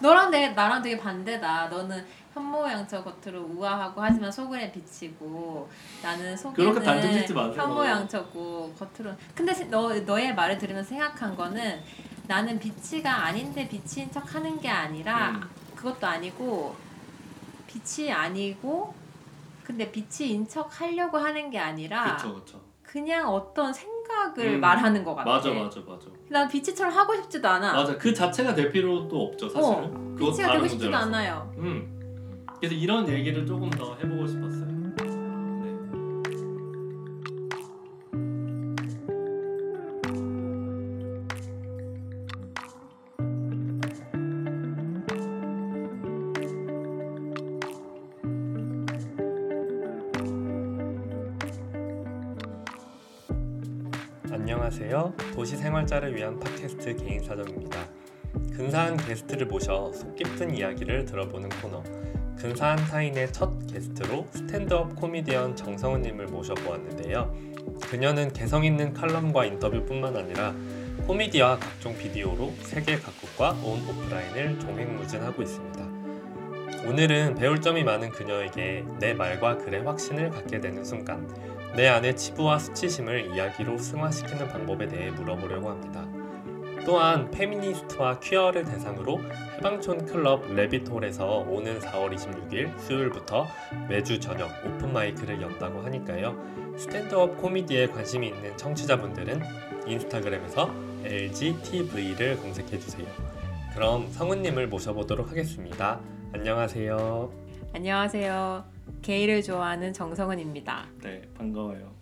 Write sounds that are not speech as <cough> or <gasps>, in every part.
너랑 내 나랑 되게 반대다. 너는 현모양처 겉으로 우아하고 하지만 속은 비치고 나는 속에는. 현모양처고 겉으로. 근데 시- 너 너의 말을 들으면서 생각한 거는 나는 비치가 아닌데 비치인 척 하는 게 아니라 음. 그것도 아니고 빛이 아니고 근데 빛이인 척 하려고 하는 게 아니라 그렇죠, 그렇죠. 그냥 어떤 생 각을 음. 말하는 것 같아. 맞아, 맞아, 맞아. 난 빛이처럼 하고 싶지도 않아. 맞아. 그 자체가 될 필요도 없죠, 사실은. 빛이가 다른 되고 싶지도. 않아요. 음. 그래서 이런 얘기를 조금 더 해보고 싶었어요. 도시 생활자를 위한 팟캐스트 개인 사정입니다. 근사한 게스트를 모셔 속 깊은 이야기를 들어보는 코너. 근사한 타인의 첫 게스트로 스탠드업 코미디언 정성훈님을 모셔보았는데요. 그녀는 개성 있는 칼럼과 인터뷰뿐만 아니라 코미디와 각종 비디오로 세계 각국과 온 오프라인을 종횡무진하고 있습니다. 오늘은 배울 점이 많은 그녀에게 내 말과 글에 확신을 갖게 되는 순간, 내 안의 치부와 수치심을 이야기로 승화시키는 방법에 대해 물어보려고 합니다. 또한 페미니스트와 퀴어를 대상으로 해방촌 클럽 레빗홀에서 오는 4월 26일 수요일부터 매주 저녁 open mic를 연다고 하니까요. 스탠드업 코미디에 관심이 있는 청취자분들은 인스타그램에서 LGTV를 검색해 주세요. 그럼 성은님을 모셔보도록 하겠습니다. 안녕하세요. 안녕하세요. 게이를 좋아하는 정성은입니다. 네, 반가워요.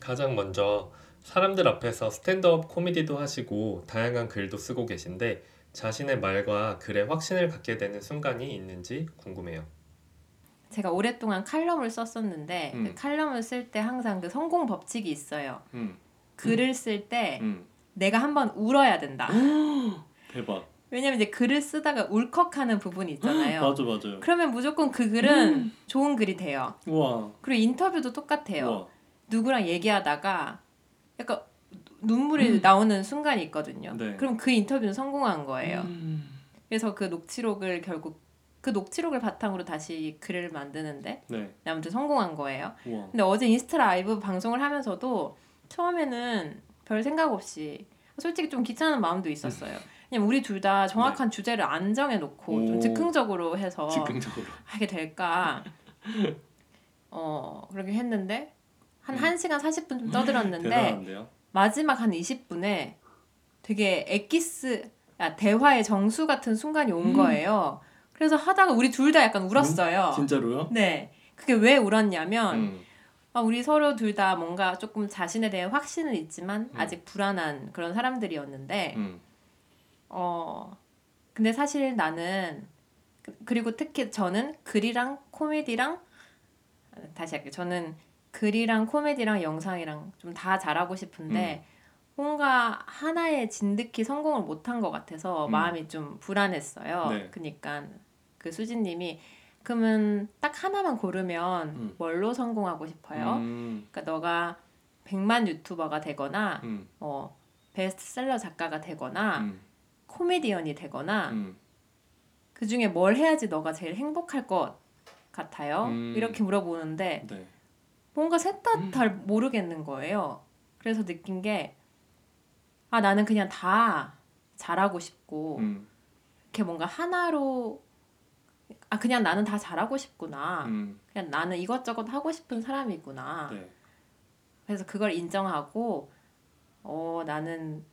가장 먼저 사람들 앞에서 스탠드업 코미디도 하시고 다양한 글도 쓰고 계신데 자신의 말과 글에 확신을 갖게 되는 순간이 있는지 궁금해요. 제가 오랫동안 칼럼을 썼었는데 음. 그 칼럼을 쓸 때 항상 그 성공 법칙이 있어요. 음, 글을 쓸때 음. 내가 한번 울어야 된다. <gasps> 대박. 왜냐면 이제 글을 쓰다가 울컥하는 부분이 있잖아요. <gasps> 맞아, 맞아요. 그러면 무조건 그 글은 좋은 글이 돼요. 우와. 그리고 인터뷰도 똑같아요. 우와. 누구랑 얘기하다가 약간 눈물이 나오는 순간이 있거든요. 음. 네. 그럼 그 인터뷰는 성공한 거예요. 음. 그래서 그 녹취록을 결국 그 녹취록을 바탕으로 다시 글을 만드는데 네. 아무튼 성공한 거예요. 우와. 근데 어제 인스타 라이브 방송을 하면서도 처음에는 별 생각 없이 솔직히 좀 귀찮은 마음도 있었어요. 그냥 우리 둘 다 정확한 주제를 안 정해놓고 네. 오. 좀 즉흥적으로 해서 즉흥적으로. <laughs> 하게 될까. 어 그렇게 했는데 한 음. 1시간 40분 좀 떠들었는데 대단한데요? 마지막 한 20분에 되게 엑기스 아, 대화의 정수 같은 순간이 온 음. 거예요. 그래서 하다가 우리 둘 다 약간 울었어요. 진짜로요? 네. 그게 왜 울었냐면 음. 아, 우리 서로 둘 다 뭔가 조금 자신에 대한 확신은 있지만 음. 아직 불안한 그런 사람들이었는데 음. 어 근데 사실 나는 그- 그리고 특히 저는 글이랑 코미디랑 아, 다시 할게요. 저는 글이랑 코미디랑 영상이랑 좀 다 잘하고 싶은데 뭔가 하나에 진득히 성공을 못한 것 같아서 음. 마음이 좀 불안했어요. 네. 그니까 그 수진님이 그러면 딱 하나만 고르면 음. 뭘로 성공하고 싶어요? 음. 그러니까 너가 100만 유튜버가 되거나 음. 어, 베스트셀러 작가가 되거나 음. 코미디언이 되거나 음. 그 중에 뭘 해야지 너가 제일 행복할 것 같아요? 음. 이렇게 물어보는데 네. 뭔가 셋다 음. 잘 모르겠는 거예요. 그래서 느낀 게 아, 나는 그냥 다 잘하고 싶고 음. 이렇게 뭔가 하나로 아, 그냥 나는 다 잘하고 싶구나. 음. 그냥 나는 이것저것 하고 싶은 사람이구나. 네. 그래서 그걸 인정하고 어 나는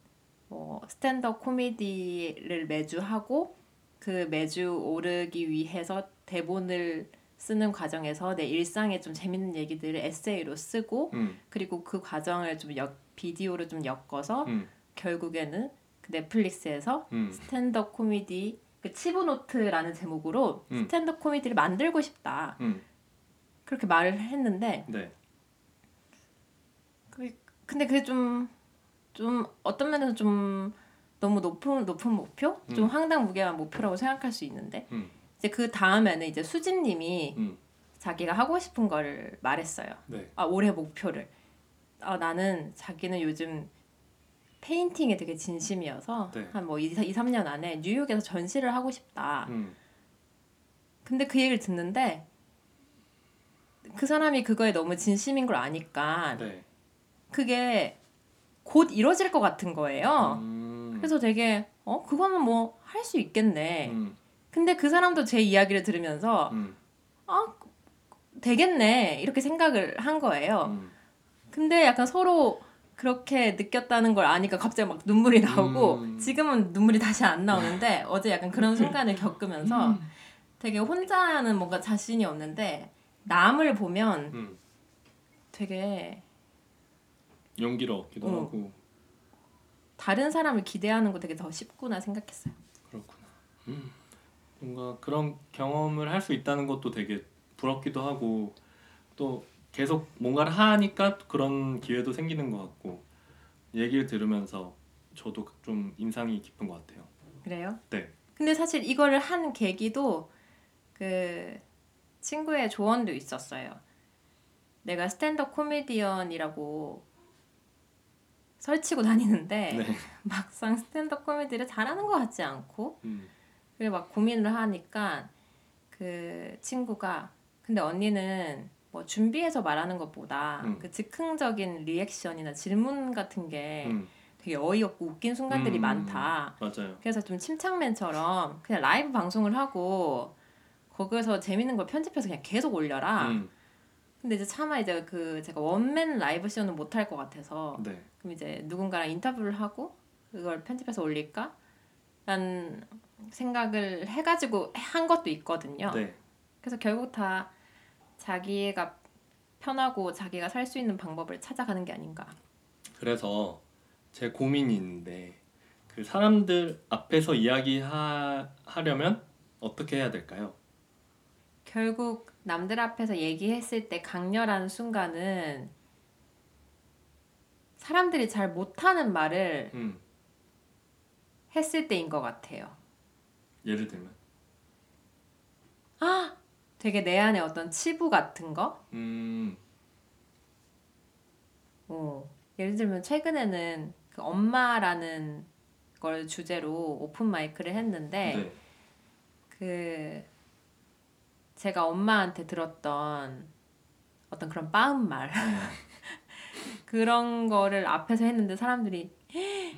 뭐 스탠드업 코미디를 매주 하고 그 매주 오르기 위해서 대본을 쓰는 과정에서 내 일상에 좀 재밌는 얘기들을 에세이로 쓰고 음. 그리고 그 과정을 좀 역, 비디오로 좀 엮어서 음. 결국에는 그 넷플릭스에서 음. 스탠드업 코미디 그 치부노트라는 제목으로 음. 스탠드업 코미디를 만들고 싶다 음. 그렇게 말을 했는데 네. 그, 근데 그게 좀, 좀 어떤 면에서 좀 너무 높은 높은 목표, 좀 음. 황당무계한 목표라고 생각할 수 있는데 음. 이제 그 다음에는 이제 수진님이 음. 자기가 하고 싶은 걸 말했어요. 네. 아 올해 목표를. 아 나는 자기는 요즘 페인팅에 되게 진심이어서 네. 한뭐 2, 3년 안에 뉴욕에서 전시를 하고 싶다. 음. 근데 그 얘기를 듣는데 그 사람이 그거에 너무 진심인 걸 아니까 네. 그게 곧 이뤄질 것 같은 거예요. 음. 그래서 되게 어 그거는 뭐 할 수 있겠네. 음. 근데 그 사람도 제 이야기를 들으면서 음. 아 되겠네 이렇게 생각을 한 거예요. 음. 근데 약간 서로 그렇게 느꼈다는 걸 아니까 갑자기 막 눈물이 나오고 음. 지금은 눈물이 다시 안 나오는데 어제 약간 그런 순간을 음. 겪으면서 되게 혼자는 뭔가 자신이 없는데 남을 보면 음. 되게 용기를 얻기도 어. 하고 다른 사람을 기대하는 거 되게 더 쉽구나 생각했어요. 그렇구나. 음. 뭔가 그런 경험을 할 수 있다는 것도 되게 부럽기도 하고 또 계속 뭔가를 하니까 그런 기회도 생기는 것 같고 얘기를 들으면서 저도 좀 인상이 깊은 것 같아요. 그래요? 네. 근데 사실 이거를 한 계기도 그 친구의 조언도 있었어요. 내가 스탠드업 코미디언이라고 설치고 다니는데 네. <laughs> 막상 스탠드업 코미디를 잘하는 것 같지 않고 음. 그래 막 고민을 하니까 그 친구가 근데 언니는 뭐 준비해서 말하는 것보다 음. 그 즉흥적인 리액션이나 질문 같은 게 음. 되게 어이없고 웃긴 순간들이 음. 많다. 맞아요. 그래서 좀 침착맨처럼 그냥 라이브 방송을 하고 거기서 재밌는 걸 편집해서 그냥 계속 올려라. 음. 근데 이제 차마 이제 그 제가 원맨 라이브 쇼는 못 할 것 같아서 네. 그럼 이제 누군가랑 인터뷰를 하고 그걸 편집해서 올릴까? 라는 생각을 해가지고 한 것도 있거든요. 네. 그래서 결국 다 자기가 편하고 자기가 살 수 있는 방법을 찾아가는 게 아닌가. 그래서 제 고민이 있는데 그 사람들 앞에서 이야기하려면 어떻게 해야 될까요? 결국 남들 앞에서 얘기했을 때 강렬한 순간은 사람들이 잘 못하는 말을 음. 했을 때인 것 같아요. 예를 들면 아, 되게 내 안에 어떤 치부 같은 거? 음. 어. 예를 들면 최근에는 그 엄마라는 걸 주제로 오픈 마이크를 했는데 네. 그 제가 엄마한테 들었던 어떤 그런 빠은 말 <laughs> 그런 거를 앞에서 했는데 사람들이 <gasps>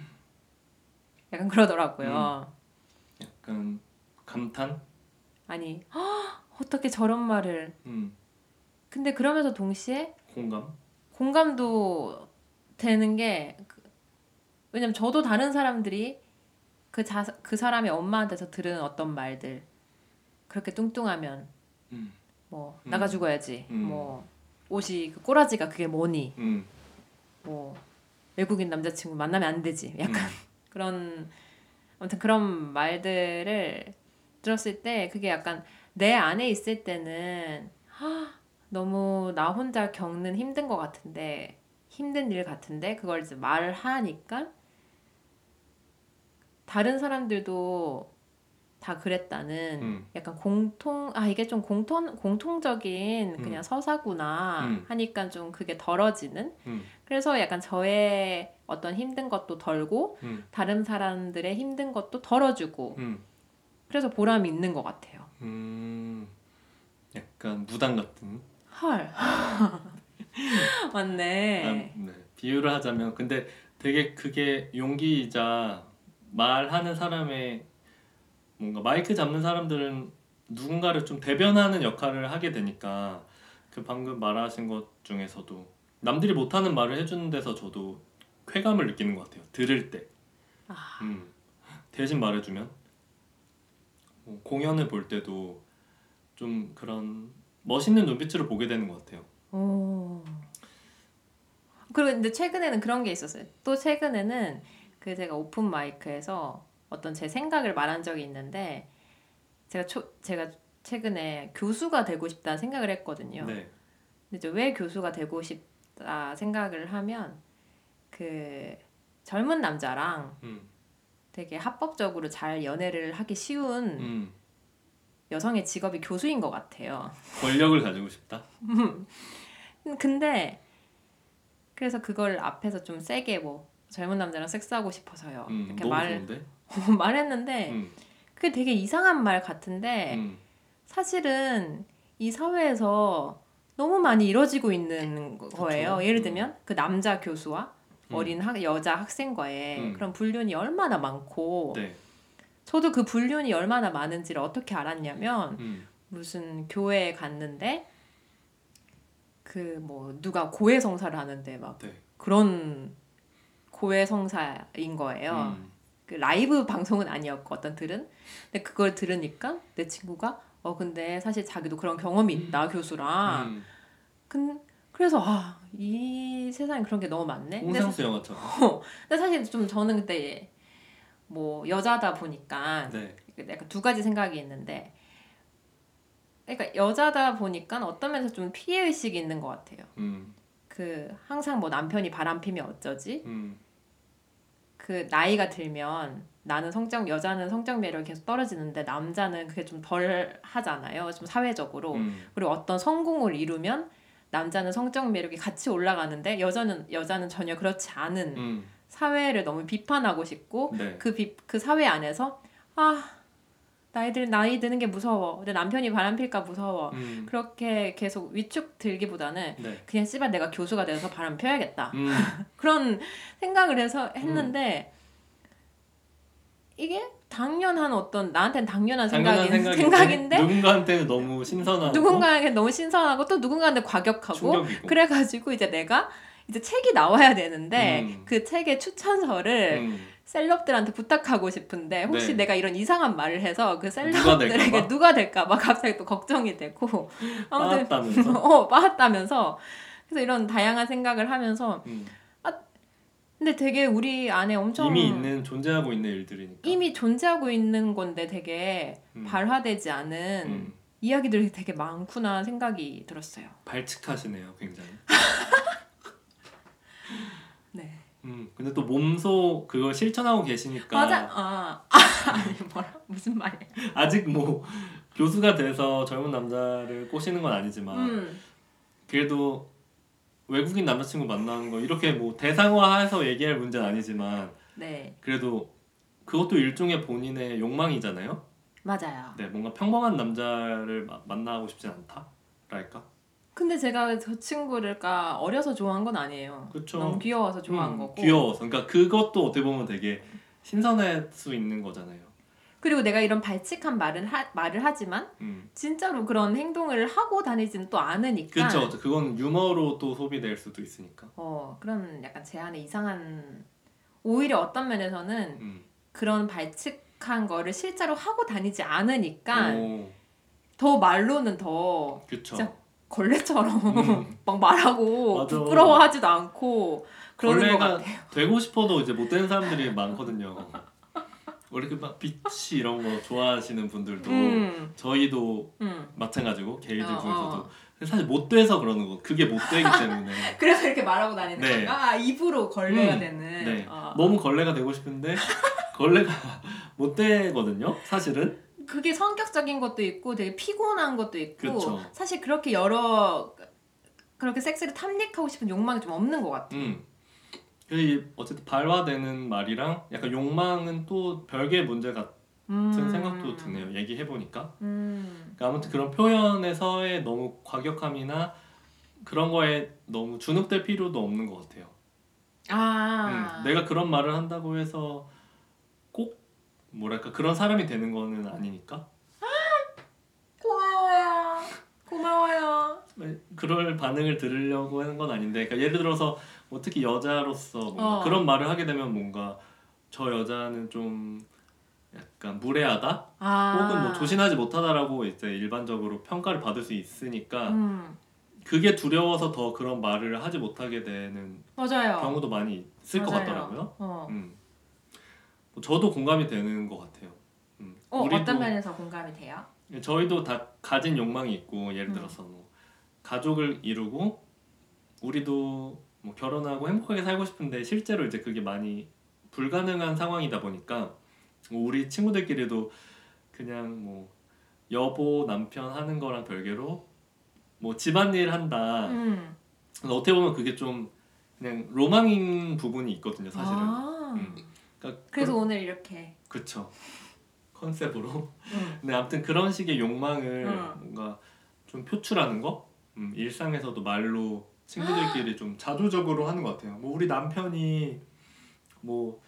약간 그러더라고요. 약간 감탄? 아니 "헉, <gasps> 어떻게 저런 말을 음. 근데 그러면서 동시에 공감? 공감도 되는 게 그- 왜냐면 저도 다른 사람들이 그, 자, 그 사람의 엄마한테서 들은 어떤 말들 그렇게 뚱뚱하면 음. 뭐 음. 나가 죽어야지 음. 뭐 옷이 그 꼬라지가 그게 뭐니 음. 뭐 외국인 남자친구 만나면 안 되지 약간 음. <laughs> 그런 아무튼 그런 말들을 들었을 때 그게 약간 내 안에 있을 때는 하, 너무 나 혼자 겪는 힘든 것 같은데 힘든 일 같은데 그걸 이제 말을 하니까 다른 사람들도 다 그랬다는 음. 약간 공통 아 이게 좀 공통 공통적인 그냥 음. 서사구나 음. 하니까 좀 그게 덜어지는 음. 그래서 약간 저의 어떤 힘든 것도 덜고 음. 다른 사람들의 힘든 것도 덜어주고 음. 그래서 보람이 있는 것 같아요. 음. 약간 무당 같은. 헐 <laughs> 맞네. 아, 네. 비유를 하자면 근데 되게 그게 용기이자 말하는 사람의 뭔가 마이크 잡는 사람들은 누군가를 좀 대변하는 역할을 하게 되니까 그 방금 말하신 것 중에서도 남들이 못하는 말을 해주는 데서 저도 쾌감을 느끼는 것 같아요. 들을 때. 아. 음. 대신 말해주면 뭐 공연을 볼 때도 좀 그런 멋있는 눈빛으로 보게 되는 것 같아요. 오. 그리고 근데 최근에는 그런 게 있었어요. 또 최근에는 그 제가 오픈 마이크에서 어떤 제 생각을 말한 적이 있는데 제가 초, 제가 최근에 교수가 되고 싶다 생각을 했거든요. 네. 근데 왜 교수가 되고 싶다 생각을 하면 그 젊은 남자랑 음. 되게 합법적으로 잘 연애를 하기 쉬운 음. 여성의 직업이 교수인 것 같아요. 권력을 가지고 싶다. <laughs> 근데 그래서 그걸 앞에서 좀 세게 뭐 젊은 남자랑 섹스하고 싶어서요. 음, 이렇게 너무 말 좋은데. <laughs> 말했는데 음, 그게 되게 이상한 말 같은데 음, 사실은 이 사회에서 너무 많이 이뤄지고 있는 거예요. 그쵸. 예를 음. 들면 그 남자 교수와 음. 어린 학, 여자 학생과의 음. 그런 불륜이 얼마나 많고 네. 저도 그 불륜이 얼마나 많은지를 어떻게 알았냐면 음, 무슨 교회에 갔는데 그 뭐 누가 고해 성사를 하는데 막 네. 그런 고해 성사인 거예요. 음, 그 라이브 방송은 아니었고 어떤 들은 근데 그걸 들으니까 내 친구가 어 근데 사실 자기도 그런 경험이 있다 교수랑 음, 근 그래서 아 이 세상에 그런 게 너무 많네. 홍상수 영화처럼. <laughs> 근데 사실 좀 저는 그때 뭐 여자다 보니까 네. 약간 두 가지 생각이 있는데 그러니까 여자다 보니까 어떤 면에서 좀 피해 의식이 있는 것 같아요. 음, 그 항상 뭐 남편이 바람 피면 어쩌지? 음, 그 나이가 들면 나는 성적 여자는 성적 매력이 계속 떨어지는데 남자는 그게 좀 덜 하잖아요. 좀 사회적으로. 음, 그리고 어떤 성공을 이루면 남자는 성적 매력이 같이 올라가는데 여자는 여자는 전혀 그렇지 않은 음, 사회를 너무 비판하고 싶고 네. 그, 비, 그 사회 안에서 아 나이들 나이 드는 게 무서워. 내 남편이 바람 필까 무서워. 음, 그렇게 계속 위축 들기보다는 네. 그냥 씨발 내가 교수가 돼서 바람 펴야겠다. 음, <laughs> 그런 생각을 해서 했는데 이게 당연한 어떤 나한테는 당연한 당연한 생각인, 생각인데, 생각인데 누군가한테는 너무 신선하고. 누군가에게 너무 신선하고 또 누군가한테 과격하고. 충격이고. 그래가지고 이제 내가 이제 책이 나와야 되는데 음. 그 책의 추천서를 음, 셀럽들한테 부탁하고 싶은데 혹시 네. 내가 이런 이상한 말을 해서 그 셀럽들에게? 누가 될까봐 갑자기 또 걱정이 되고 <laughs> 아무튼 빠았다면서. <laughs> 어 빠았다면서 그래서 이런 다양한 생각을 하면서 음, 근데 되게 우리 안에 엄청 이미 있는 존재하고 있는 일들이니까. 이미 존재하고 있는 건데 되게 음. 발화되지 않은 음, 이야기들이 되게 많구나 생각이 들었어요. 발칙하시네요, 굉장히. <laughs> 네. 음, 근데 또 몸소 그걸 실천하고 계시니까 맞아. 아, 아니 뭐라 무슨 말이야? 아직 뭐 교수가 돼서 젊은 남자를 꼬시는 건 아니지만 음. 그래도 외국인 남자친구 만나는 거 이렇게 뭐 대상화해서 얘기할 문제는 아니지만 네. 그래도 그것도 일종의 본인의 욕망이잖아요. 맞아요. 네, 뭔가 평범한 남자를 마- 만나고 싶진 않다랄까. 근데 제가 저 친구를 까 어려서 좋아한 건 아니에요. 그쵸. 너무 귀여워서 좋아한 음, 거고. 귀여워서. 그러니까 그것도 어떻게 보면 되게 신선할 수 있는 거잖아요. 그리고 내가 이런 발칙한 말을 하, 말을 하지만 음. 진짜로 그런 행동을 하고 다니지는 또 않으니까. 그렇죠. 그건 유머로 또 소비될 수도 있으니까. 어 그런 약간 제 안에 이상한 오히려 어떤 면에서는 음. 그런 발칙한 거를 실제로 하고 다니지 않으니까 오, 더 말로는 더 그쵸. 진짜 걸레처럼 음. <laughs> 막 말하고 맞아. 부끄러워하지도 않고 그러는 것 걸레가 같아요. 되고 싶어도 이제 못 되는 사람들이 많거든요. 원래 그막 빛이 이런 거 좋아하시는 분들도 음, 저희도 음. 마찬가지고 게이들 어, 중에서도 어. 사실 못 돼서 그러는 거 그게 못 되기 때문에 <laughs> 그래서 이렇게 말하고 다니는 네. 건가? 아, 입으로 걸레가 음, 되는. 네 어. 너무 걸레가 되고 싶은데 <laughs> 걸레가 못 되거든요 사실은 그게 성격적인 것도 있고 되게 피곤한 것도 있고 그쵸. 사실 그렇게 여러 그렇게 섹스를 탐닉하고 싶은 욕망이 좀 없는 것 같아요. 음. 이게 어쨌든 발화되는 말이랑 약간 욕망은 또 별개의 문제 같은 음. 생각도 드네요 얘기해 보니까 음. 그러니까 아무튼 그런 표현에서의 너무 과격함이나 그런 거에 너무 주눅될 필요도 없는 것 같아요. 아. 음, 내가 그런 말을 한다고 해서 꼭 뭐랄까 그런 사람이 되는 거는 아니니까 고마워요. 고마워요. 그럴 반응을 들으려고 하는 건 아닌데 그러니까 예를 들어서 뭐 특히 여자로서 뭔가 어. 그런 말을 하게 되면 뭔가 저 여자는 좀 약간 무례하다 아. 혹은 뭐 조신하지 못하다라고 이제 일반적으로 평가를 받을 수 있으니까 음. 그게 두려워서 더 그런 말을 하지 못하게 되는 맞아요. 경우도 많이 있을 것 맞아요. 같더라고요. 어. 음. 뭐 저도 공감이 되는 것 같아요. 음. 어, 어떤 면에서 공감이 돼요? 저희도 다 가진 욕망이 있고 예를 음. 들어서 뭐 가족을 이루고 우리도 뭐 결혼하고 행복하게 살고 싶은데 실제로 이제 그게 많이 불가능한 상황이다 보니까 뭐 우리 친구들끼리도 그냥 뭐 여보 남편 하는 거랑 별개로 뭐 집안일 한다 음. 어떻게 보면 그게 좀 그냥 로망인 부분이 있거든요, 사실은. 아, 음. 그러니까 그래서 그, 오늘 이렇게. 그쵸 <laughs> 컨셉으로. 응. 근데 아무튼 그런 식의 욕망을 응. 뭔가 좀 표출하는 거, 음, 일상에서도 말로 친구들끼리 좀 자조적으로 하는 것 같아요. 뭐 우리 남편이 뭐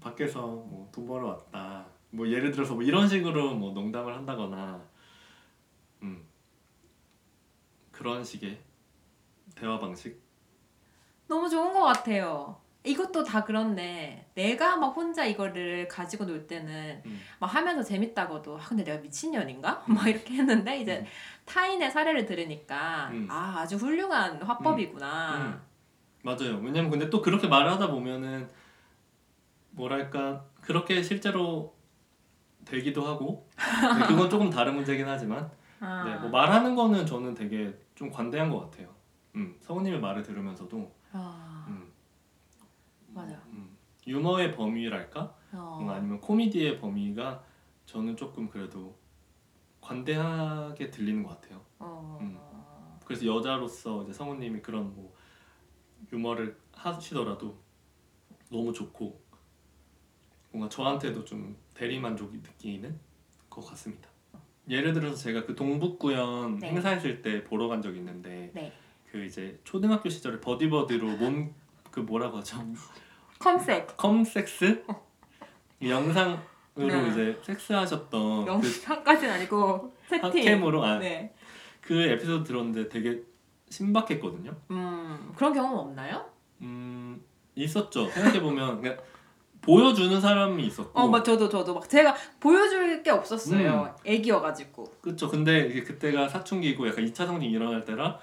밖에서 뭐 돈 벌어 왔다. 뭐 예를 들어서 뭐 이런 식으로 뭐 농담을 한다거나, 음 그런 식의 대화 방식. 너무 좋은 것 같아요. 이것도 다 그렇네. 내가 막 혼자 이거를 가지고 놀 때는 음. 막 하면서 재밌다고도 아 근데 내가 미친년인가? <laughs> 막 이렇게 했는데 이제 음. 타인의 사례를 들으니까 음. 아 아주 훌륭한 화법이구나. 음. 맞아요. 왜냐면 근데 또 그렇게 말을 하다 보면은 뭐랄까 그렇게 실제로 되기도 하고 근데 그건 조금 다른 문제긴 하지만 아. 네, 뭐 말하는 거는 저는 되게 좀 관대한 것 같아요. 음, 성우님의 말을 들으면서도 아, 음, 맞아요. 음, 유머의 범위랄까 어. 뭔가 아니면 코미디의 범위가 저는 조금 그래도 관대하게 들리는 것 같아요. 어. 음. 그래서 여자로서 이제 성우님이 그런 뭐 유머를 하시더라도 너무 좋고 뭔가 저한테도 좀 대리 만족이 느끼는 것 같습니다. 예를 들어서 제가 그 동북구연 네. 행사했을 때 보러 간 적이 있는데 네. 그 이제 초등학교 시절에 버디버디로 몸 그 뭐라고 하죠 컨셉 컴섹스 이 영상으로 네. 이제 섹스하셨던 그 영상까지는 아니고 세팅. 핫캠으로 아, 네. 그 에피소드 들었는데 되게 신박했거든요. 음 그런 경험 없나요? 음 있었죠. 생각해 보면 그냥 보여주는 사람이 있었고, 어, 막 저도 저도 막 제가 보여줄 게 없었어요. 음. 애기여가지고. 그렇죠. 근데 이게 그때가 사춘기고 약간 2차 성징 일어날 때라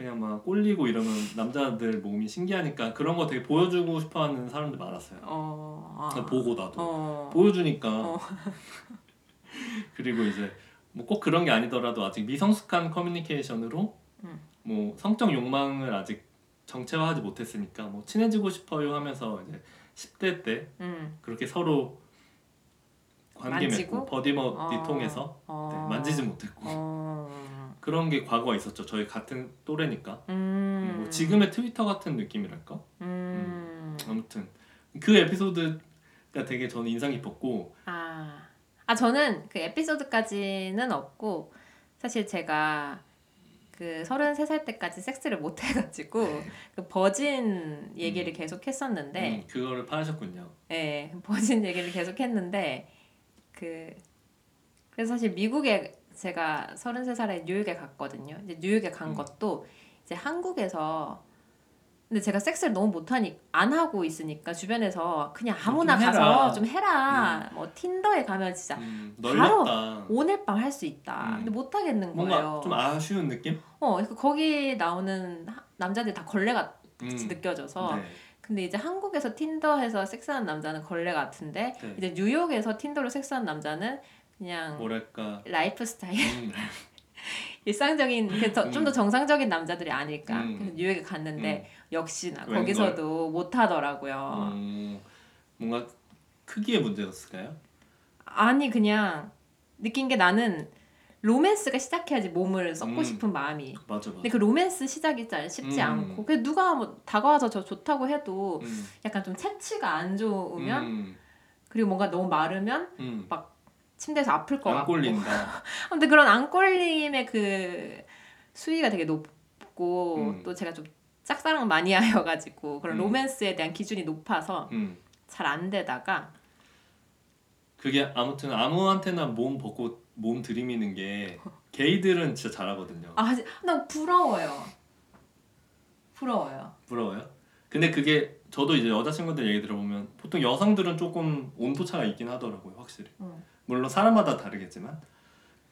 그냥 막 꼴리고 이러면 남자들 몸이 신기하니까 그런 거 되게 보여주고 싶어하는 사람들 많았어요. 어. 아. 그냥 보고 나도 어. 보여주니까 어. <laughs> 그리고 이제 뭐 꼭 그런 게 아니더라도 아직 미성숙한 커뮤니케이션으로 음. 뭐 성적 욕망을 아직 정체화하지 못했으니까 뭐 친해지고 싶어요 하면서 이제 10대 때 음. 그렇게 서로 관계 만지고? 맺고 버디버디 어. 통해서 어. 네, 만지지 못했고 어. 그런 게 과거가 있었죠 저희 같은 또래니까 음. 뭐 지금의 트위터 같은 느낌이랄까 음. 아무튼 그 에피소드가 되게 저는 인상 깊었고 아. 아 저는 그 에피소드까지는 없고 사실 제가 그 33살 때까지 섹스를 못 <laughs> 해가지고 그 버진 얘기를 계속 했었는데 네. 음, 그거를 파하셨군요 예, 버진 얘기를 계속 했는데 그 그래서 사실 미국에 제가 33살에 뉴욕에 갔거든요. 이제 뉴욕에 간 음. 것도 이제 한국에서 근데 제가 섹스를 너무 못하니 안 하고 있으니까 주변에서 그냥 아무나 좀. 가서 좀 해라. 뭐 틴더에 가면 진짜 음, 바로 오늘 밤 할 수 있다. 음. 근데 못 하겠는 거예요. 좀 아쉬운 느낌? 어, 그러니까 거기 나오는 하- 남자들이 다 걸레 같이 음, 느껴져서 네. 근데 이제 한국에서 틴더에서 섹스하는 남자는 걸레 같은데 네. 이제 뉴욕에서 틴더로 섹스하는 남자는 그냥 뭐랄까 라이프 스타일 음, <laughs> 일상적인 좀더 음. 정상적인 남자들이 아닐까 음. 그래서 뉴욕에 갔는데 역시나 웬걸. 거기서도 못 하더라고요 음, 뭔가 크기의 문제였을까요? 아니 그냥 느낀 게 나는 로맨스가 시작해야지 몸을 썩고 음. 싶은 마음이 맞아 맞아 근데 그 로맨스 시작이 잘 쉽지 음. 않고 그 누가 뭐 다가와서 저 좋다고 해도 음, 약간 좀 체취가 안 좋으면 음, 그리고 뭔가 너무 마르면 음. 침대에서 아플 것안 같고 꼴린다 <laughs> 근데 그런 안 꼴림의 그 수위가 되게 높고 음. 또 제가 좀 짝사랑 마니아여가지고 <laughs> 그런 음. 로맨스에 대한 기준이 높아서 음. 잘안 되다가 그게 아무튼 아무한테나 몸 벗고 몸 들이미는 게 <laughs> 게이들은 진짜 잘하거든요 아, 나 부러워요. 부러워요. 부러워요? 근데 그게 저도 이제 여자친구들 얘기 들어보면 보통 여성들은 조금 온도차가 있긴 하더라고요 확실히 음. 물론 사람마다 다르겠지만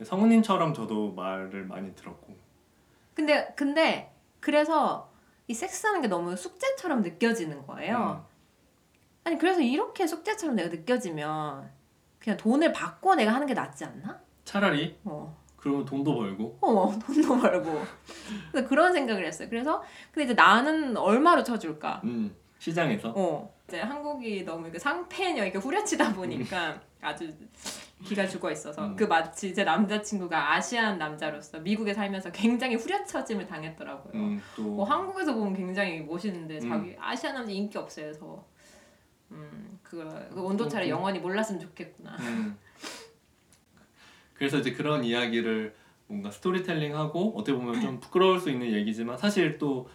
성우님처럼 저도 말을 많이 들었고 근데 근데 그래서 이 섹스하는 게 너무 숙제처럼 느껴지는 거예요. 아니 그래서 이렇게 숙제처럼 내가 느껴지면 그냥 돈을 받고 내가 하는 게 낫지 않나? 차라리 어. 그러면 돈도 벌고 어, <laughs> 돈도 벌고. 그래서 그런 생각을 했어요. 그래서 근데 이제 나는 얼마로 쳐줄까? 음, 시장에서 어. 이제 한국이 너무 이렇게 상패녀 이렇게 후려치다 보니까 <laughs> 아주 기가 죽어 있어서 음. 그 마치 제 남자친구가 아시안 남자로서 미국에 살면서 굉장히 후려쳐짐을 당했더라고요. 음, 또 뭐 한국에서 보면 굉장히 멋있는데 음. 자기 아시아 남자 인기 없어요. 그래서 음 그거 그 온도 차를 음. 영원히 몰랐으면 좋겠구나. 음. 그래서 이제 그런 이야기를 뭔가 스토리텔링하고 어떻게 보면 좀 부끄러울 수 있는 얘기지만 사실 또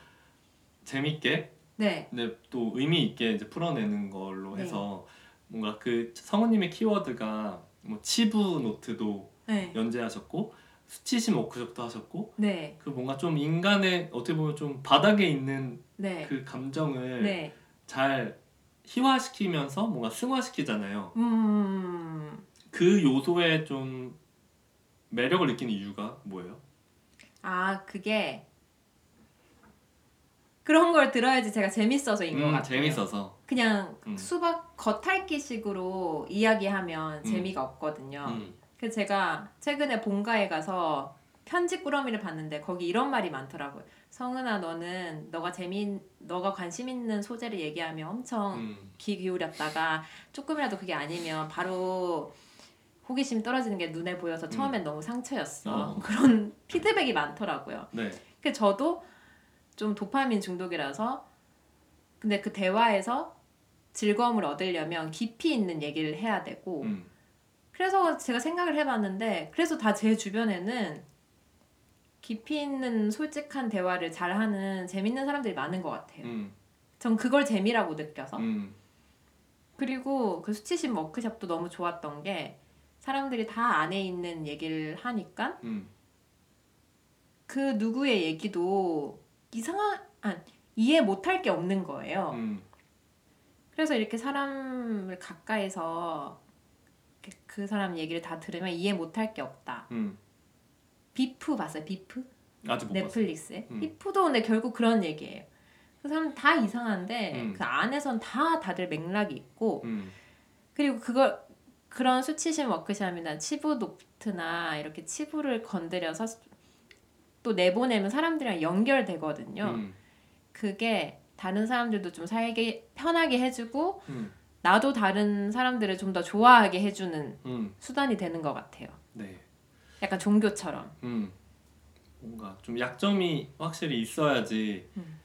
재밌게 네, 근데 또 의미 있게 이제 풀어내는 걸로 네. 해서 뭔가 그 성우님의 키워드가 뭐 치부 노트도 네, 연재하셨고 수치심 워크숍도 하셨고 네, 그 뭔가 좀 인간의 어떻게 보면 좀 바닥에 있는 네, 그 감정을 네. 잘 희화시키면서 뭔가 승화시키잖아요. 음, 그 요소에 좀 매력을 느끼는 이유가 뭐예요? 아 그게 그런 걸 들어야지 제가 재밌어서인 것 음, 같아요. 재밌어서. 그냥 음. 수박 겉핥기식으로 이야기하면 음. 재미가 없거든요. 음, 그래서 제가 최근에 본가에 가서 편지 꾸러미를 봤는데 거기 이런 말이 많더라고요. 성은아 너는 너가 재미 너가 관심 있는 소재를 얘기하면 엄청 음, 귀 기울였다가 조금이라도 그게 아니면 바로 호기심 떨어지는 게 눈에 보여서 처음엔 너무 상처였어. 음. 어. <laughs> 그런 피드백이 많더라고요. 네. 그 저도 좀 도파민 중독이라서 근데 그 대화에서 즐거움을 얻으려면 깊이 있는 얘기를 해야 되고 음, 그래서 제가 생각을 해봤는데 그래서 다 제 주변에는 깊이 있는 솔직한 대화를 잘하는 재밌는 사람들이 많은 것 같아요. 음, 전 그걸 재미라고 느껴서. 음, 그리고 그 수치심 워크숍도 너무 좋았던 게 사람들이 다 안에 있는 얘기를 하니까 음, 그 누구의 얘기도 이상한 아, 이해 못할 게 없는 거예요. 음, 그래서 이렇게 사람을 가까이서 그 사람 얘기를 다 들으면 이해 못할 게 없다. 음. 비프 봤어요? 비프? 아직 못. 넷플릭스에. 음. 비프도 근데 결국 그런 얘기예요. 그 사람 다 이상한데 음. 그 안에선 다 다들 맥락이 있고 음, 그리고 그걸 그런 수치심 워크숍이나 치부 노트나 이렇게 치부를 건드려서 또 내보내면 사람들이랑 연결되거든요. 음, 그게 다른 사람들도 좀 살기 편하게 해주고 음, 나도 다른 사람들을 좀 더 좋아하게 해주는 음, 수단이 되는 것 같아요. 네. 약간 종교처럼. 음, 뭔가 좀 약점이 확실히 있어야지 음.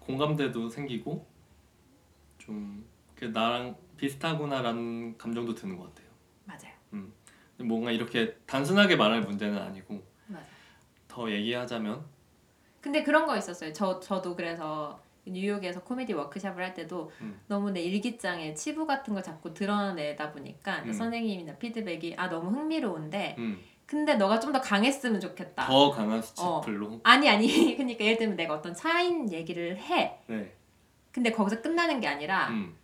공감대도 생기고 좀그 나랑 비슷하구나라는 감정도 드는 것 같아요. 맞아요. 근데 뭔가 이렇게 단순하게 말할 문제는 아니고. 더 얘기하자면 근데 그런 거 있었어요. 저 저도 그래서 뉴욕에서 코미디 워크숍을 할 때도 음. 너무 내 일기장에 치부 같은 걸 자꾸 드러내다 보니까 음. 선생님이나 피드백이 아 너무 흥미로운데 음, 근데 너가 좀 더 강했으면 좋겠다. 더 강한 어. 수치풀로 아니 아니 <laughs> 그러니까 예를 들면 내가 어떤 차인 얘기를 해. 네. 근데 거기서 끝나는 게 아니라 음,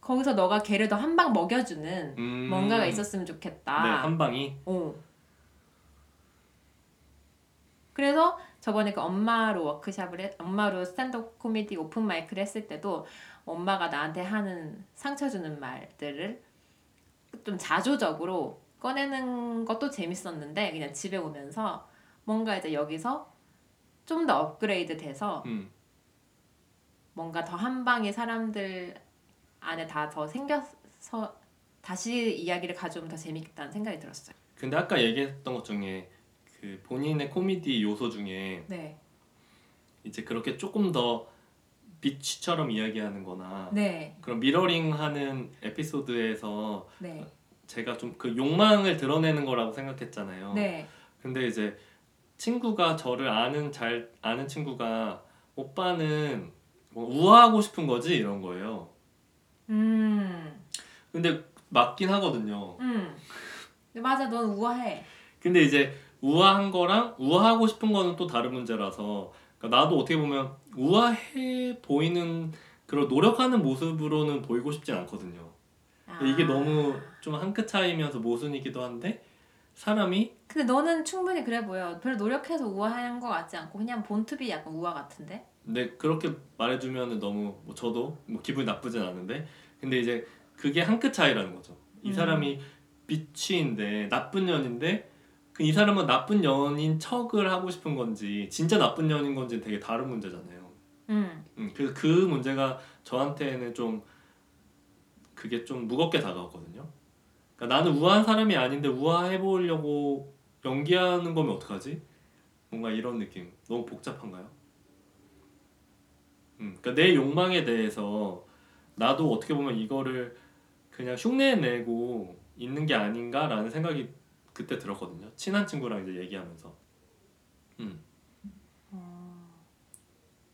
거기서 너가 걔를 더 한 방 먹여주는 음, 뭔가가 있었으면 네, 좋겠다. 한 방이 어. 그래서 저번에 그 엄마로 워크샵을 했, 엄마로 스탠드업 코미디 open mic를 했을 때도 엄마가 나한테 하는 상처 주는 말들을 좀 자조적으로 꺼내는 것도 재밌었는데 그냥 집에 오면서 뭔가 이제 여기서 좀 더 업그레이드 돼서 음, 뭔가 더 한 방에 사람들 안에 다 더 생겨서 다시 이야기를 가져오면 더 재밌겠다는 생각이 들었어요. 근데 아까 얘기했던 것 중에 그 본인의 코미디 요소 중에 네. 이제 그렇게 조금 더 비치처럼 이야기하는 거나 네. 그런 미러링하는 에피소드에서 네. 제가 좀 그 욕망을 드러내는 거라고 생각했잖아요. 네. 근데 이제 친구가 저를 아는 잘 아는 친구가 오빠는 뭐 우아하고 싶은 거지 이런 거예요. 음. 근데 맞긴 하거든요. 음. 맞아, 넌 우아해. 근데 이제 우아한 거랑 우아하고 싶은 거는 또 다른 문제라서 그러니까 나도 어떻게 보면 우아해 보이는 그런 노력하는 모습으로는 보이고 싶진 않거든요. 아. 이게 너무 좀 한 끗 차이면서 모순이기도 한데 사람이 근데 너는 충분히 그래 보여. 별로 노력해서 우아한 것 같지 않고 그냥 본투비 약간 우아 같은데. 네 그렇게 말해주면 너무 뭐 저도 뭐 기분이 나쁘진 않은데 근데 이제 그게 한 끗 차이라는 거죠. 이 음. 사람이 비치인데 나쁜 년인데 그 이 사람은 나쁜 년인 척을 하고 싶은 건지 진짜 나쁜 년인 건지 되게 다른 문제잖아요. 음. 음, 그래서 그 문제가 저한테는 좀 그게 좀 무겁게 다가왔거든요. 그러니까 나는 우아한 사람이 아닌데 우아해 보려고 연기하는 거면 어떡하지? 뭔가 이런 느낌. 너무 복잡한가요? 음, 그러니까 내 욕망에 대해서 나도 어떻게 보면 이거를 그냥 흉내내고 있는 게 아닌가라는 생각이 그때 들었거든요. 친한 친구랑 이제 얘기하면서. 음.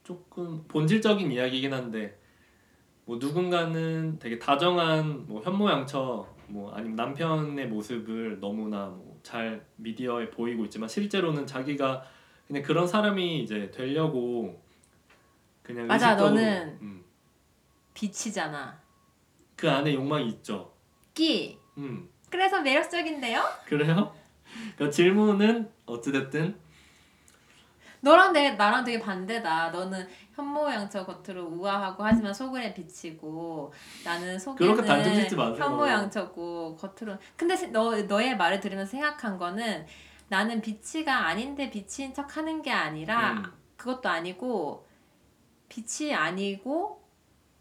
조금 본질적인 이야기이긴 한데 뭐 누군가는 되게 다정한 뭐 현모양처 뭐 아니면 남편의 모습을 너무나 뭐 잘 미디어에 보이고 있지만 실제로는 자기가 그냥 그런 사람이 이제 되려고 그냥 맞아, 의식적으로, 너는 음, 빛이잖아. 그 안에 욕망이 있죠. 끼. 음 그래서 매력적인데요? 그래요? 그 질문은 어찌됐든 너랑 내 나랑 되게 반대다. 너는 현모양처 겉으로 우아하고 하지만 속은 비치고 나는 속에는. 현모양처고 겉으로. 근데 세- 너 너의 말을 들으면서 생각한 거는 나는 비치가 아닌데 비치인 척 하는 게 아니라 음, 그것도 아니고 빛이 아니고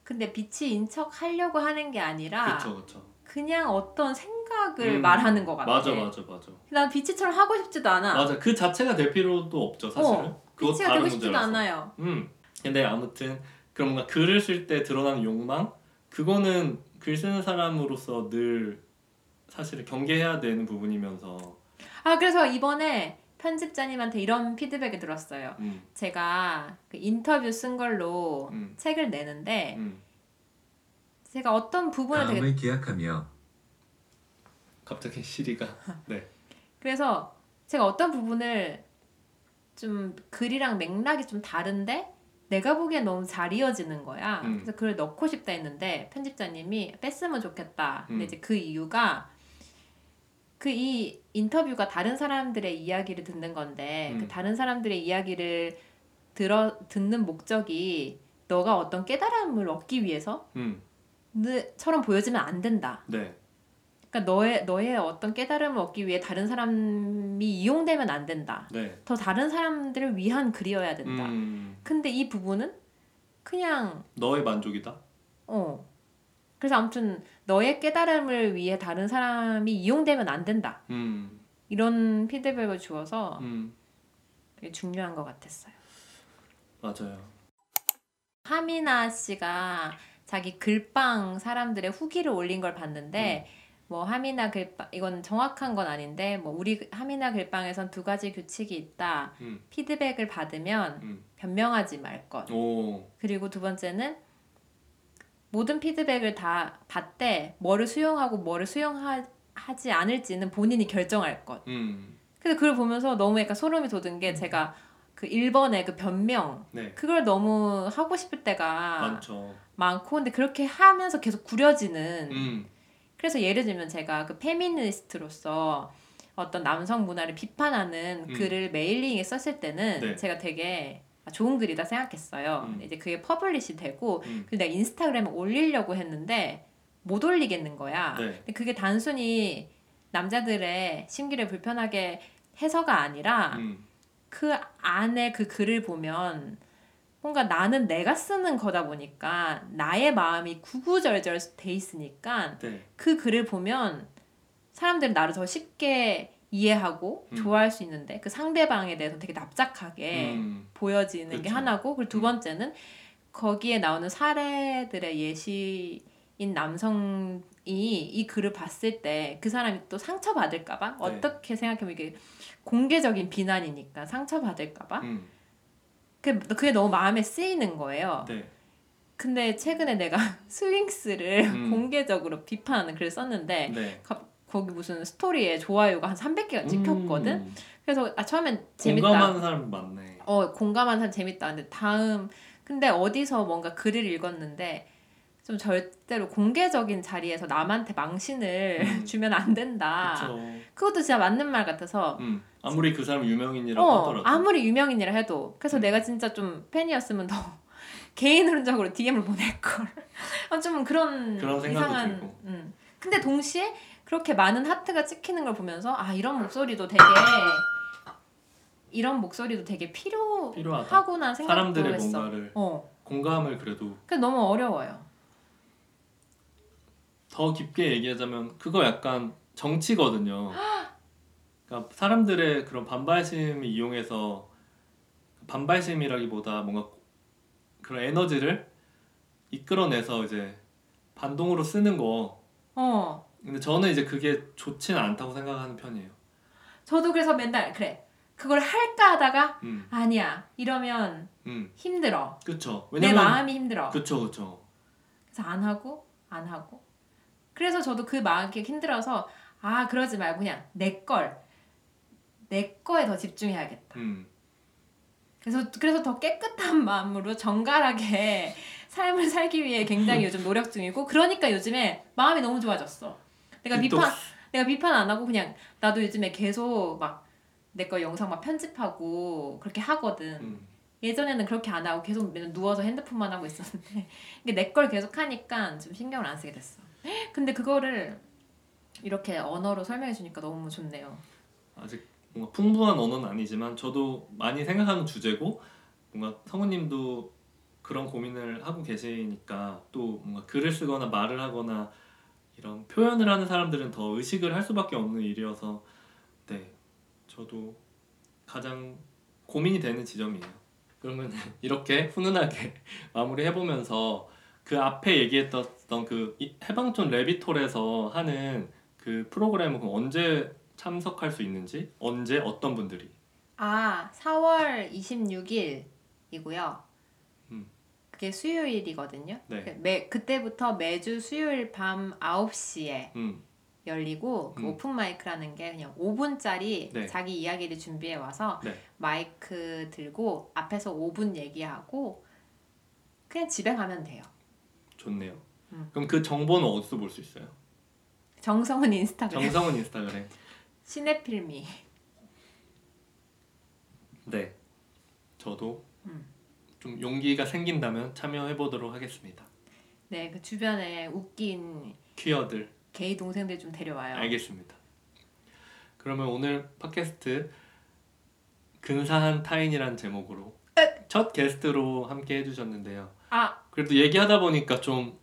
근데 빛이인 척 하려고 하는 게 아니라 그쵸 그쵸. 그냥 어떤 생각을 음, 말하는 것 같아. 맞아 맞아 맞아. 난 빛이처럼 하고 싶지도 않아. 맞아 그 자체가 될 필요도 없죠 사실은. 어, 다른 되고 싶지도 문제라서. 않아요. 음. 근데 아무튼 그런 뭔가 글을 쓸 때 드러나는 욕망 그거는 글 쓰는 사람으로서 늘 사실은 경계해야 되는 부분이면서 아 그래서 이번에 편집자님한테 이런 피드백이 들었어요. 음, 제가 그 인터뷰 쓴 걸로 음, 책을 내는데 음. 제가 어떤 부분을 되게 다음을 기약하며 갑자기 시리가 <laughs> 네. 그래서 제가 어떤 부분을 좀 글이랑 맥락이 좀 다른데 내가 보기엔 너무 잘 이어지는 거야. 음. 그래서 글을 넣고 싶다 했는데 편집자님이 뺐으면 좋겠다. 근데 음. 이제 그 이유가 그 이 인터뷰가 다른 사람들의 이야기를 듣는 건데 음. 그 다른 사람들의 이야기를 들어 듣는 목적이 너가 어떤 깨달음을 얻기 위해서 음, 처럼 보여지면 안 된다. 네. 그러니까 너의 너의 어떤 깨달음을 얻기 위해 다른 사람이 이용되면 안 된다. 네. 더 다른 사람들을 위한 글이어야 된다. 음, 근데 이 부분은 그냥 너의 만족이다. 어. 그래서 아무튼 너의 깨달음을 위해 다른 사람이 이용되면 안 된다. 음, 이런 피드백을 주어서 음, 되게 중요한 것 같았어요. 맞아요. 하미나 씨가 자기 글빵 사람들의 후기를 올린 걸 봤는데 뭐 하미나 글빵 이건 정확한 건 아닌데 뭐 우리 하미나 글빵에선 두 가지 규칙이 있다. 음, 피드백을 받으면 음. 변명하지 말 것. 오, 그리고 두 번째는 모든 피드백을 다 받되 뭐를 수용하고 뭐를 수용하지 않을지는 본인이 결정할 것. 음, 그래서 그걸 보면서 너무 약간 소름이 돋은 게 제가 그 1번의 그 변명 네. 그걸 너무 하고 싶을 때가 많죠. 많고 근데 그렇게 하면서 계속 구려지는 음, 그래서 예를 들면 제가 그 페미니스트로서 어떤 남성 문화를 비판하는 음. 글을 mailing에 썼을 때는 네. 제가 되게 아, 좋은 글이다 생각했어요. 음. 근데 이제 그게 publish 되고 음, 그래서 내가 인스타그램에 올리려고 했는데 못 올리겠는 거야. 네. 근데 그게 단순히 남자들의 심기를 불편하게 해서가 아니라 음, 그 안에 그 글을 보면 뭔가 나는 내가 쓰는 거다 보니까 나의 마음이 구구절절 돼 있으니까 네. 그 글을 보면 사람들은 나를 더 쉽게 이해하고 음. 좋아할 수 있는데 그 상대방에 대해서 되게 납작하게 음, 보여지는 게 그쵸. 하나고 그리고 두 음. 번째는 거기에 나오는 사례들의 예시 인 남성이 이 글을 봤을 때 그 사람이 또 상처받을까봐 네. 어떻게 생각하면 이게 공개적인 비난이니까 상처받을까봐 음, 그게, 그게 너무 마음에 쓰이는 거예요. 네. 근데 최근에 내가 <laughs> 스윙스를 음. 공개적으로 비판하는 글을 썼는데 네. 가- 거기 무슨 스토리에 좋아요가 한 300개가 찍혔거든. 음, 그래서 아 처음엔 재밌다. 공감하는 사람 많네. 어 공감하는 사람 재밌다. 근데 다음 근데 어디서 뭔가 글을 읽었는데 좀 절대로 공개적인 자리에서 남한테 망신을 음. <laughs> 주면 안 된다. 그렇죠. 그것도 진짜 맞는 말 같아서 음, 아무리 그 사람 유명인이라고 어 하더라도. 아무리 유명인이라 해도 그래서 음. 내가 진짜 좀 팬이었으면 더 <laughs> 개인적으로 DM을 보낼 걸. 아, 좀 그런, 그런 이상한. 들고. 음. 근데 동시에 그렇게 많은 하트가 찍히는 걸 보면서 아 이런 목소리도 되게 이런 목소리도 되게 필요하구나. 생각도 사람들의 했어. 뭔가를 어. 공감을 그래도 그 너무 어려워요. 더 깊게 얘기하자면 그거 약간 정치거든요. 그러니까 사람들의 그런 반발심을 이용해서 반발심이라기보다 뭔가 그런 에너지를 이끌어내서 이제 반동으로 쓰는 거. 어. 근데 저는 이제 그게 좋지는 않다고 생각하는 편이에요. 저도 그래서 맨날 그래. 그걸 할까 하다가 음, 아니야. 이러면 음, 힘들어. 그쵸. 내 왜냐면 마음이 힘들어. 그쵸, 그쵸. 그래서 안 하고 안 하고. 그래서 저도 그 마음이 힘들어서 아 그러지 말고 그냥 내 걸. 내 거에 더 집중해야겠다. 음, 그래서 그래서 더 깨끗한 <laughs> 마음으로 정갈하게 <laughs> 삶을 살기 위해 굉장히 요즘 노력 중이고 그러니까 요즘에 마음이 너무 좋아졌어. 내가 또- 비판 내가 비판 안 하고 그냥 나도 요즘에 계속 막 내 거 영상 막 편집하고 그렇게 하거든. 음, 예전에는 그렇게 안 하고 계속 누워서 핸드폰만 하고 있었는데 <laughs> 이게 내 걸 계속 하니까 좀 신경을 안 쓰게 됐어. 근데 그거를 이렇게 언어로 설명해 주니까 너무 좋네요. 아직 뭔가 풍부한 언어는 아니지만 저도 많이 생각하는 주제고 뭔가 성우님도 그런 고민을 하고 계시니까 또 뭔가 글을 쓰거나 말을 하거나 이런 표현을 하는 사람들은 더 의식을 할 수밖에 없는 일이어서 네 저도 가장 고민이 되는 지점이에요. 그러면 <laughs> 이렇게 훈훈하게 <laughs> 마무리해 보면서 그 앞에 얘기했던 그 이- 해방촌 레비톨에서 하는 그 프로그램은 그럼 언제 참석할 수 있는지 언제 어떤 분들이 아, 4월 26일이고요. 음. 그게 수요일이거든요. 네. 그 매, 그때부터 매주 수요일 밤 9시에 음, 열리고 그 음. 오픈 마이크라는 게 그냥 5분짜리 네. 자기 이야기를 준비해 와서 네. 마이크 들고 앞에서 5분 얘기하고 그냥 집에 가면 돼요. 좋네요. 음. 그럼 그 정보는 어디서 볼 수 있어요? 정성은 인스타그램, 정성은 인스타그램. <laughs> 시네필미. 네, 저도 음. 좀 용기가 생긴다면 참여해 보도록 하겠습니다. 네, 그 주변에 웃긴 퀴어들 게이 동생들 좀 데려와요. 알겠습니다. 그러면 오늘 팟캐스트 근사한 타인이란 제목으로 첫 게스트로 함께 해주셨는데요. 아, 그래도 얘기하다 보니까 좀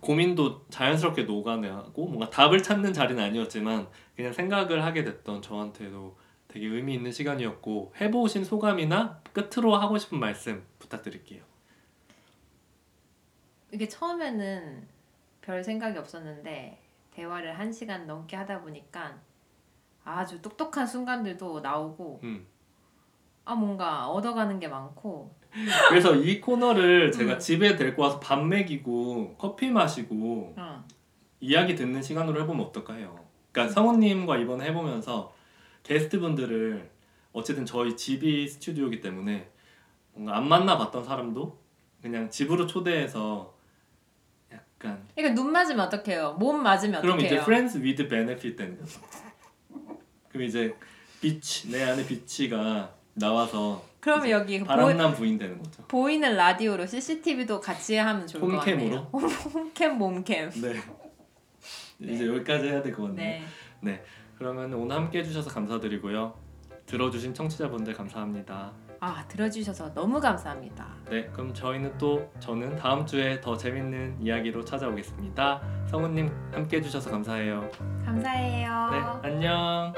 고민도 자연스럽게 녹아내고 뭔가 답을 찾는 자리는 아니었지만 그냥 생각을 하게 됐던 저한테도 되게 의미 있는 시간이었고 해보신 소감이나 끝으로 하고 싶은 말씀 부탁드릴게요. 이게 처음에는 별 생각이 없었는데 대화를 한 시간 넘게 하다 보니까 아주 똑똑한 순간들도 나오고 음. 아 뭔가 얻어가는 게 많고 <laughs> 그래서 이 코너를 제가 음. 집에 데리고 와서 밥 먹이고 커피 마시고 어. 이야기 듣는 시간으로 해보면 어떨까 해요. 그러니까 성우님과 이번에 해보면서 게스트분들을 어쨌든 저희 집이 스튜디오이기 때문에 뭔가 안 만나봤던 사람도 그냥 집으로 초대해서 약간 그러니까 눈 맞으면 어떡해요? 몸 맞으면 그럼 이제 어떡해요? friends with benefit 되는. 그럼 이제 비치 내 안에 비치가 나와서 그러면 여기 보, 바람난 부인 되는 거죠. 보이는 라디오로 CCTV도 같이 하면 좋을 것 홈캠으로? 같네요. <laughs> 홈캠 몸캠. 네. 이제 여기까지 해야 될 것 같네요. 네. 그러면 오늘 함께 해주셔서 감사드리고요. 들어주신 청취자분들 감사합니다. 아 들어주셔서 너무 감사합니다. 네, 그럼 저희는 또 저는 다음 주에 더 재밌는 이야기로 찾아오겠습니다. 성우님 함께 해주셔서 감사해요. 감사해요. 네, 안녕.